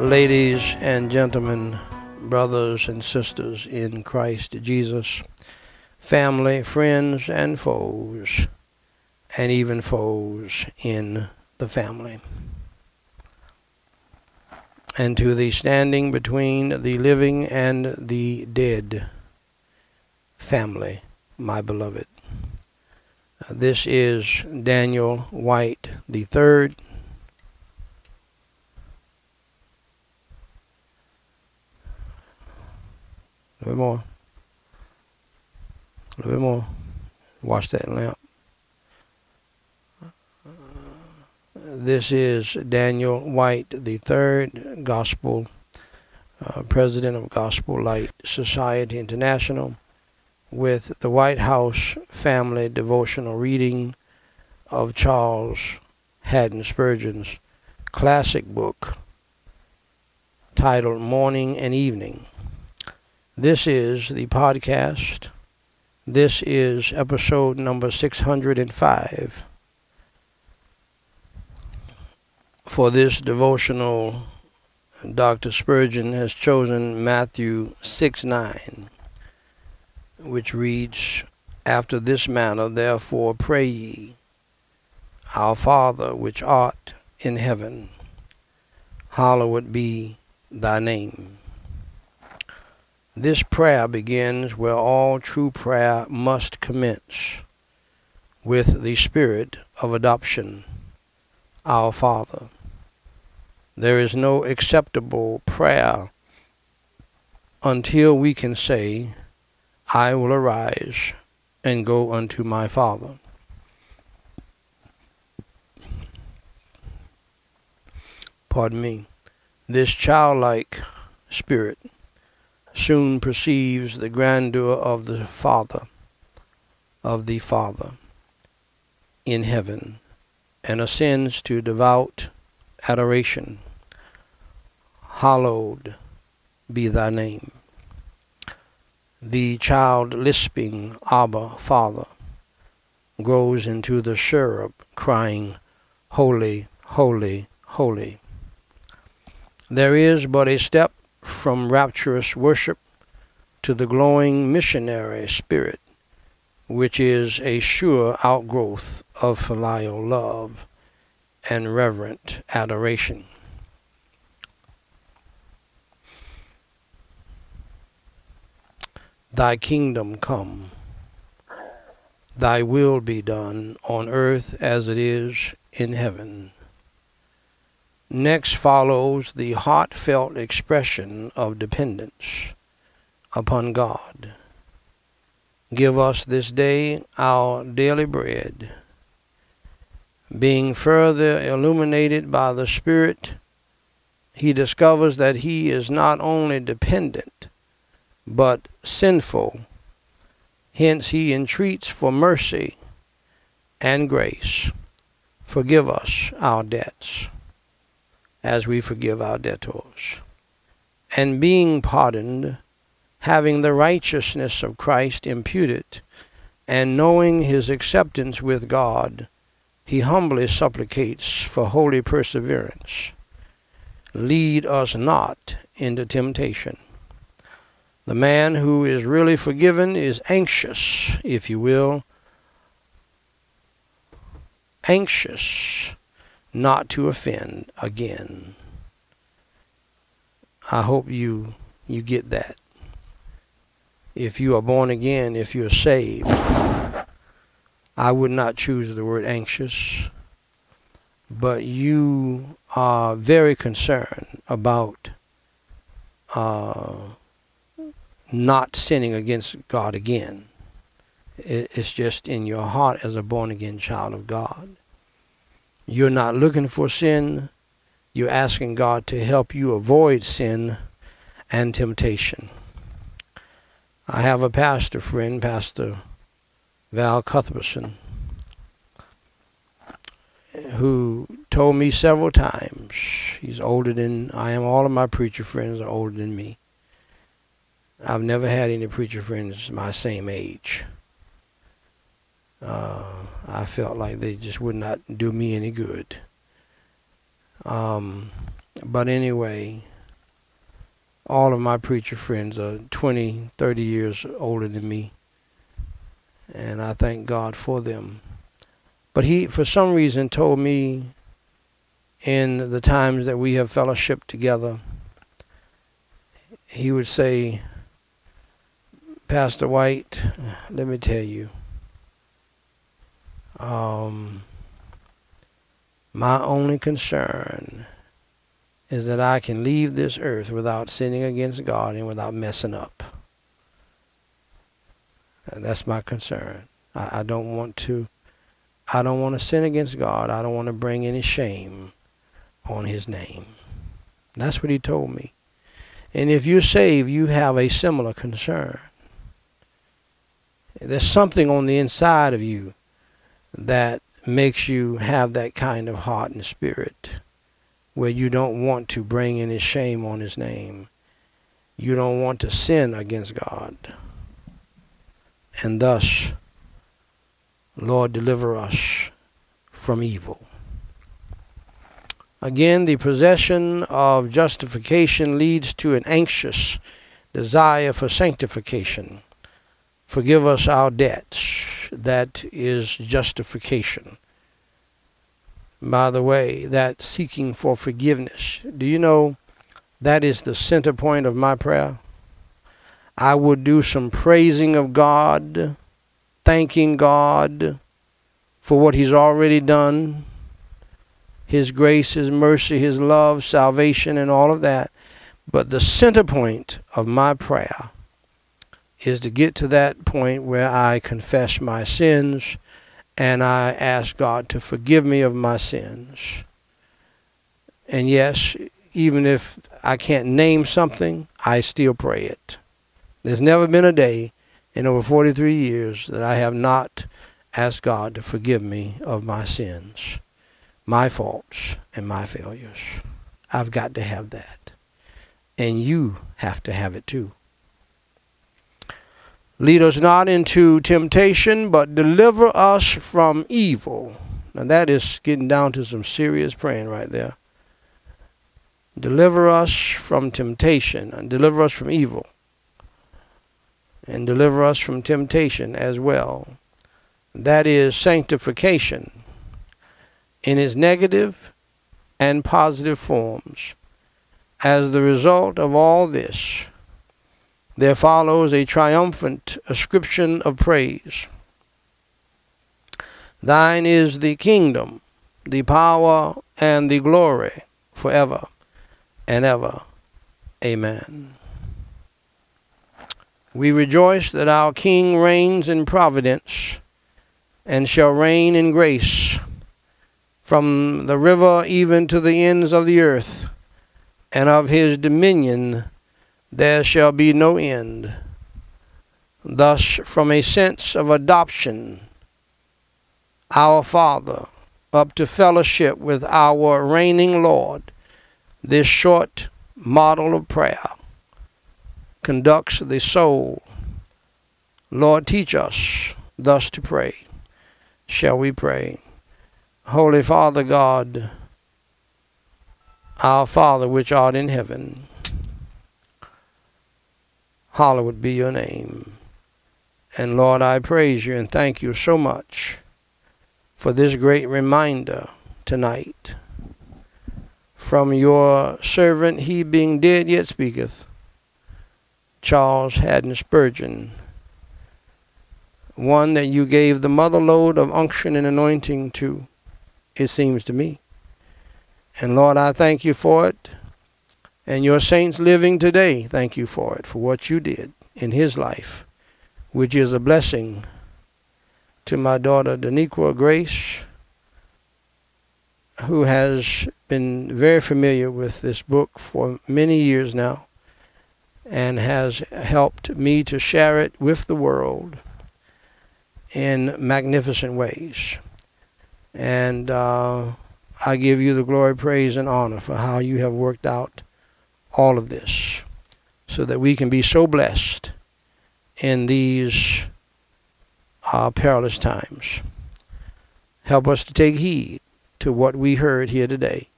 ladies and gentlemen, brothers and sisters in Christ Jesus, family, friends, and foes, and even foes in the family. And to the standing between the living and the dead family, my beloved. This is Daniel White the third. A little bit more. A little bit more. Watch that lamp. This is Daniel White the third, Gospel uh, President of Gospel Light Society International with the White House Family Devotional Reading of Charles Haddon Spurgeon's classic book titled Morning and Evening. This is the podcast. This is episode number 605. For this devotional, Dr. Spurgeon has chosen Matthew 6 9 which reads, After this manner, therefore, pray ye, Our Father which art in heaven, hallowed be thy name. This prayer begins where all true prayer must commence with the spirit of adoption, Our Father. There is no acceptable prayer until we can say, I will arise and go unto my Father. Pardon me. This childlike spirit soon perceives the grandeur of the Father, of the Father in heaven, and ascends to devout adoration. Hallowed be thy name the child lisping Abba, Father, grows into the cherub crying, Holy, holy, holy. There is but a step from rapturous worship to the glowing missionary spirit, which is a sure outgrowth of filial love and reverent adoration. Thy kingdom come. Thy will be done on earth as it is in heaven. Next follows the heartfelt expression of dependence upon God. Give us this day our daily bread. Being further illuminated by the Spirit, he discovers that he is not only dependent but sinful. Hence he entreats for mercy and grace. Forgive us our debts as we forgive our debtors. And being pardoned, having the righteousness of Christ imputed, and knowing his acceptance with God, he humbly supplicates for holy perseverance. Lead us not into temptation the man who is really forgiven is anxious, if you will, anxious not to offend again. I hope you you get that. If you are born again, if you're saved, I would not choose the word anxious, but you are very concerned about uh, not sinning against God again. It's just in your heart as a born again child of God. You're not looking for sin. You're asking God to help you avoid sin and temptation. I have a pastor friend, Pastor Val Cuthbertson, who told me several times, he's older than I am, all of my preacher friends are older than me I've never had any preacher friends my same age. Uh, I felt like they just would not do me any good. Um, but anyway, all of my preacher friends are 20, 30 years older than me. And I thank God for them. But he, for some reason, told me in the times that we have fellowship together, he would say, Pastor White, let me tell you, um, my only concern is that I can leave this earth without sinning against God and without messing up. And that's my concern. I, I don't want to I don't want to sin against God. I don't want to bring any shame on his name. That's what he told me. And if you're saved, you have a similar concern. There's something on the inside of you that makes you have that kind of heart and spirit where you don't want to bring any shame on his name. You don't want to sin against God. And thus, Lord, deliver us from evil. Again, the possession of justification leads to an anxious desire for sanctification. Forgive us our debts. That is justification. By the way, that seeking for forgiveness. Do you know that is the center point of my prayer? I would do some praising of God, thanking God for what He's already done His grace, His mercy, His love, salvation, and all of that. But the center point of my prayer is to get to that point where I confess my sins and I ask God to forgive me of my sins. And yes, even if I can't name something, I still pray it. There's never been a day in over 43 years that I have not asked God to forgive me of my sins, my faults, and my failures. I've got to have that. And you have to have it too. Lead us not into temptation, but deliver us from evil. Now that is getting down to some serious praying right there. Deliver us from temptation and deliver us from evil. And deliver us from temptation as well. That is sanctification in its negative and positive forms. As the result of all this, there follows a triumphant ascription of praise. Thine is the kingdom, the power, and the glory forever and ever. Amen. We rejoice that our King reigns in providence and shall reign in grace from the river even to the ends of the earth, and of his dominion there shall be no end. Thus, from a sense of adoption, our Father, up to fellowship with our reigning Lord, this short model of prayer conducts the soul. Lord, teach us thus to pray. Shall we pray? Holy Father God, our Father which art in heaven, hallowed be your name. And Lord, I praise you and thank you so much for this great reminder tonight from your servant, he being dead yet speaketh, Charles Haddon Spurgeon, one that you gave the mother load of unction and anointing to, it seems to me. And Lord, I thank you for it. And your saints living today, thank you for it, for what you did in his life, which is a blessing to my daughter, Daniqua Grace, who has been very familiar with this book for many years now and has helped me to share it with the world in magnificent ways. And uh, I give you the glory, praise, and honor for how you have worked out all of this so that we can be so blessed in these uh, perilous times. Help us to take heed to what we heard here today.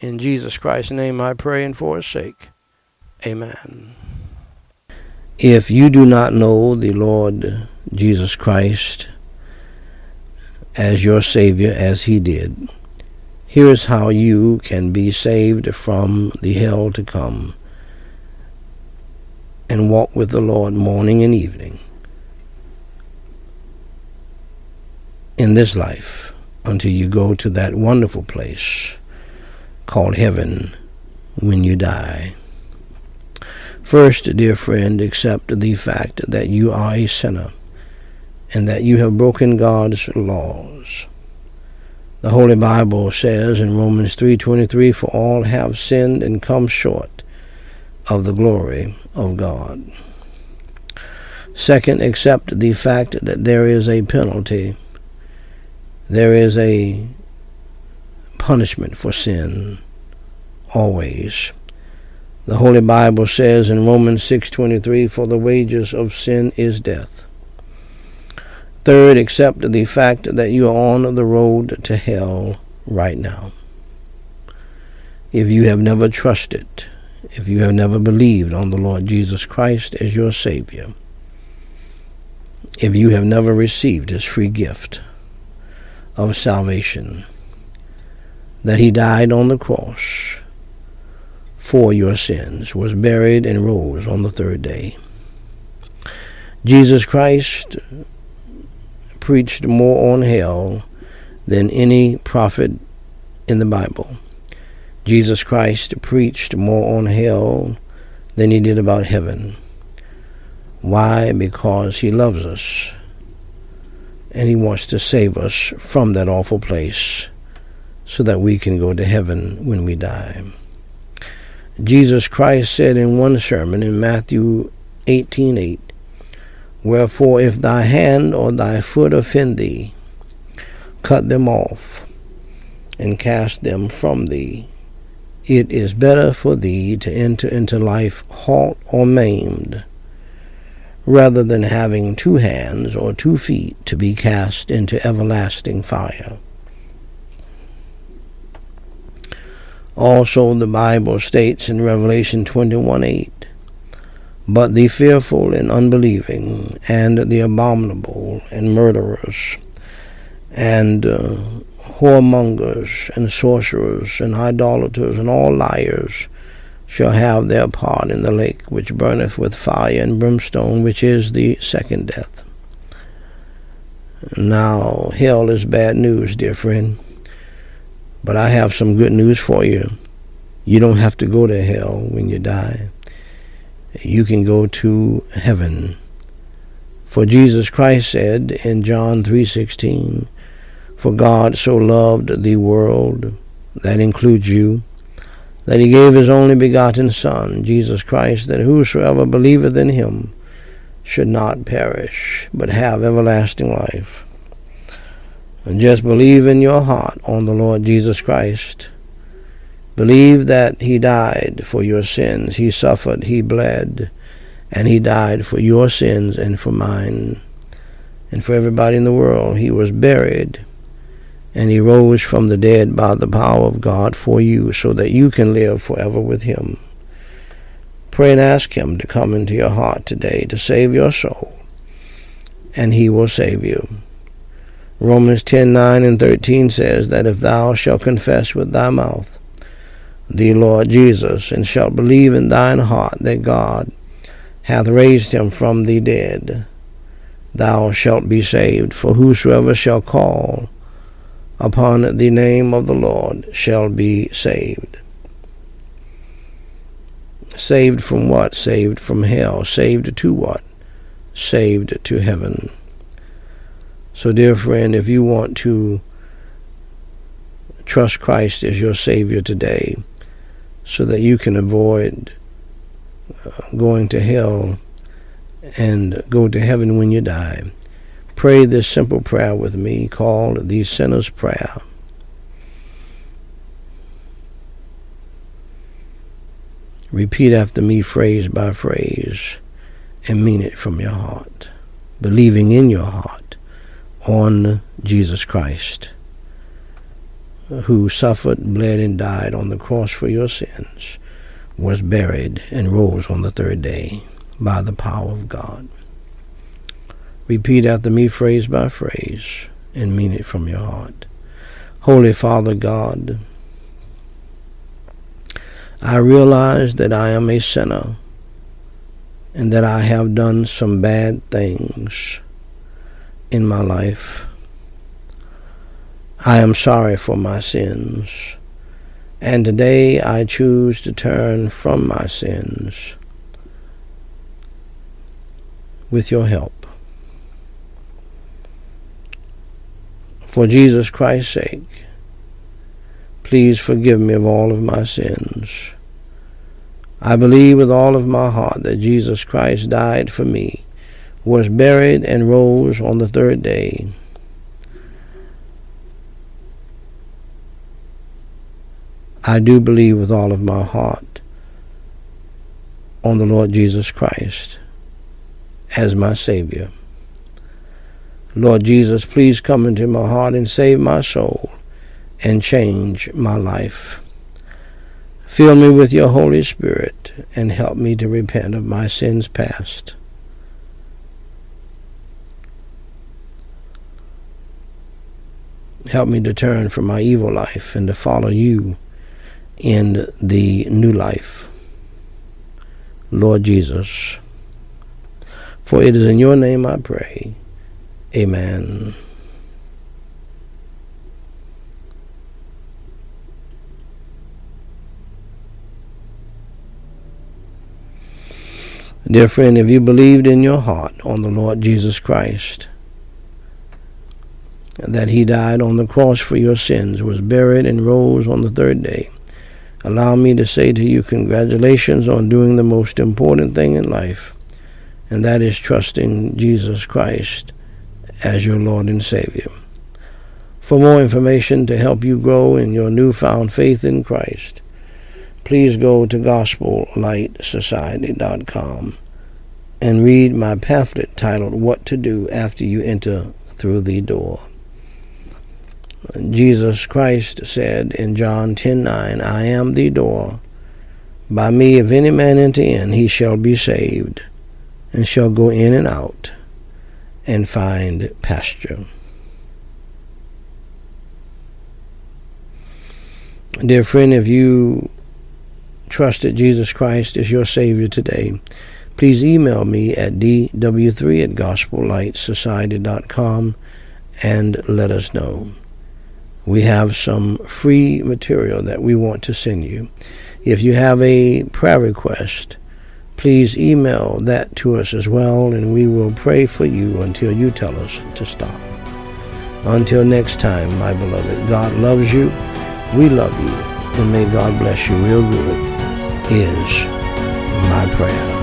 In Jesus Christ's name I pray and for his sake. Amen. If you do not know the Lord Jesus Christ as your Savior as He did, here's how you can be saved from the hell to come and walk with the Lord morning and evening in this life until you go to that wonderful place called heaven when you die. First, dear friend, accept the fact that you are a sinner and that you have broken God's laws. The Holy Bible says in Romans 3:23 for all have sinned and come short of the glory of God. Second, accept the fact that there is a penalty. There is a punishment for sin always. The Holy Bible says in Romans 6:23 for the wages of sin is death. Third, accept the fact that you are on the road to hell right now. If you have never trusted, if you have never believed on the Lord Jesus Christ as your Savior, if you have never received His free gift of salvation, that He died on the cross for your sins, was buried, and rose on the third day. Jesus Christ preached more on hell than any prophet in the Bible. Jesus Christ preached more on hell than he did about heaven. Why? Because he loves us and he wants to save us from that awful place so that we can go to heaven when we die. Jesus Christ said in one sermon in Matthew 18:8, Wherefore if thy hand or thy foot offend thee, cut them off and cast them from thee. It is better for thee to enter into life halt or maimed, rather than having two hands or two feet to be cast into everlasting fire. Also, the Bible states in Revelation 21 8, But the fearful and unbelieving, and the abominable, and murderers, and uh, whoremongers, and sorcerers, and idolaters, and all liars shall have their part in the lake which burneth with fire and brimstone, which is the second death. Now, hell is bad news, dear friend. But I have some good news for you. You don't have to go to hell when you die. You can go to heaven. For Jesus Christ said in John 3:16, "For God so loved the world, that includes you, that he gave his only begotten Son, Jesus Christ, that whosoever believeth in him should not perish, but have everlasting life." And just believe in your heart on the Lord Jesus Christ. Believe that He died for your sins. He suffered, He bled, and He died for your sins and for mine and for everybody in the world. He was buried, and He rose from the dead by the power of God for you so that you can live forever with Him. Pray and ask Him to come into your heart today to save your soul, and He will save you. Romans 10 9 and 13 says that if thou shalt confess with thy mouth the Lord Jesus, and shalt believe in thine heart that God hath raised him from the dead, thou shalt be saved. For whosoever shall call upon the name of the Lord shall be saved. Saved from what? Saved from hell. Saved to what? Saved to heaven. So, dear friend, if you want to trust Christ as your Savior today so that you can avoid uh, going to hell and go to heaven when you die, pray this simple prayer with me called the Sinner's Prayer. Repeat after me phrase by phrase and mean it from your heart, believing in your heart on Jesus Christ, who suffered, bled, and died on the cross for your sins, was buried, and rose on the third day by the power of God. Repeat after me phrase by phrase and mean it from your heart. Holy Father God, I realize that I am a sinner and that I have done some bad things in my life. I am sorry for my sins, and today I choose to turn from my sins with your help. For Jesus Christ's sake, please forgive me of all of my sins. I believe with all of my heart that Jesus Christ died for me, was buried, and rose on the third day. I do believe with all of my heart on the Lord Jesus Christ as my Savior. Lord Jesus, please come into my heart and save my soul and change my life. Fill me with your Holy Spirit and help me to repent of my sins past. Help me to turn from my evil life and to follow you in the new life. Lord Jesus, for it is in your name I pray. Amen. Dear friend, if you believed in your heart on the Lord Jesus Christ, that he died on the cross for your sins, was buried, and rose on the third day, allow me to say to you congratulations on doing the most important thing in life, and that is trusting Jesus Christ as your Lord and Savior. For more information to help you grow in your newfound faith in Christ, please go to gospellightsociety.com and read my pamphlet titled What to Do After You Enter Through the Door. Jesus Christ said in John 10:9, I am the door. By me if any man enter in, he shall be saved, and shall go in and out, and find pasture. Dear friend, if you trust that Jesus Christ is your Savior today, please email me at dw3 at gospellightsociety.com and let us know. We have some free material that we want to send you. If you have a prayer request, please email that to us as well, and we will pray for you until you tell us to stop. Until next time, my beloved, God loves you, we love you, and may God bless you real good is my prayer.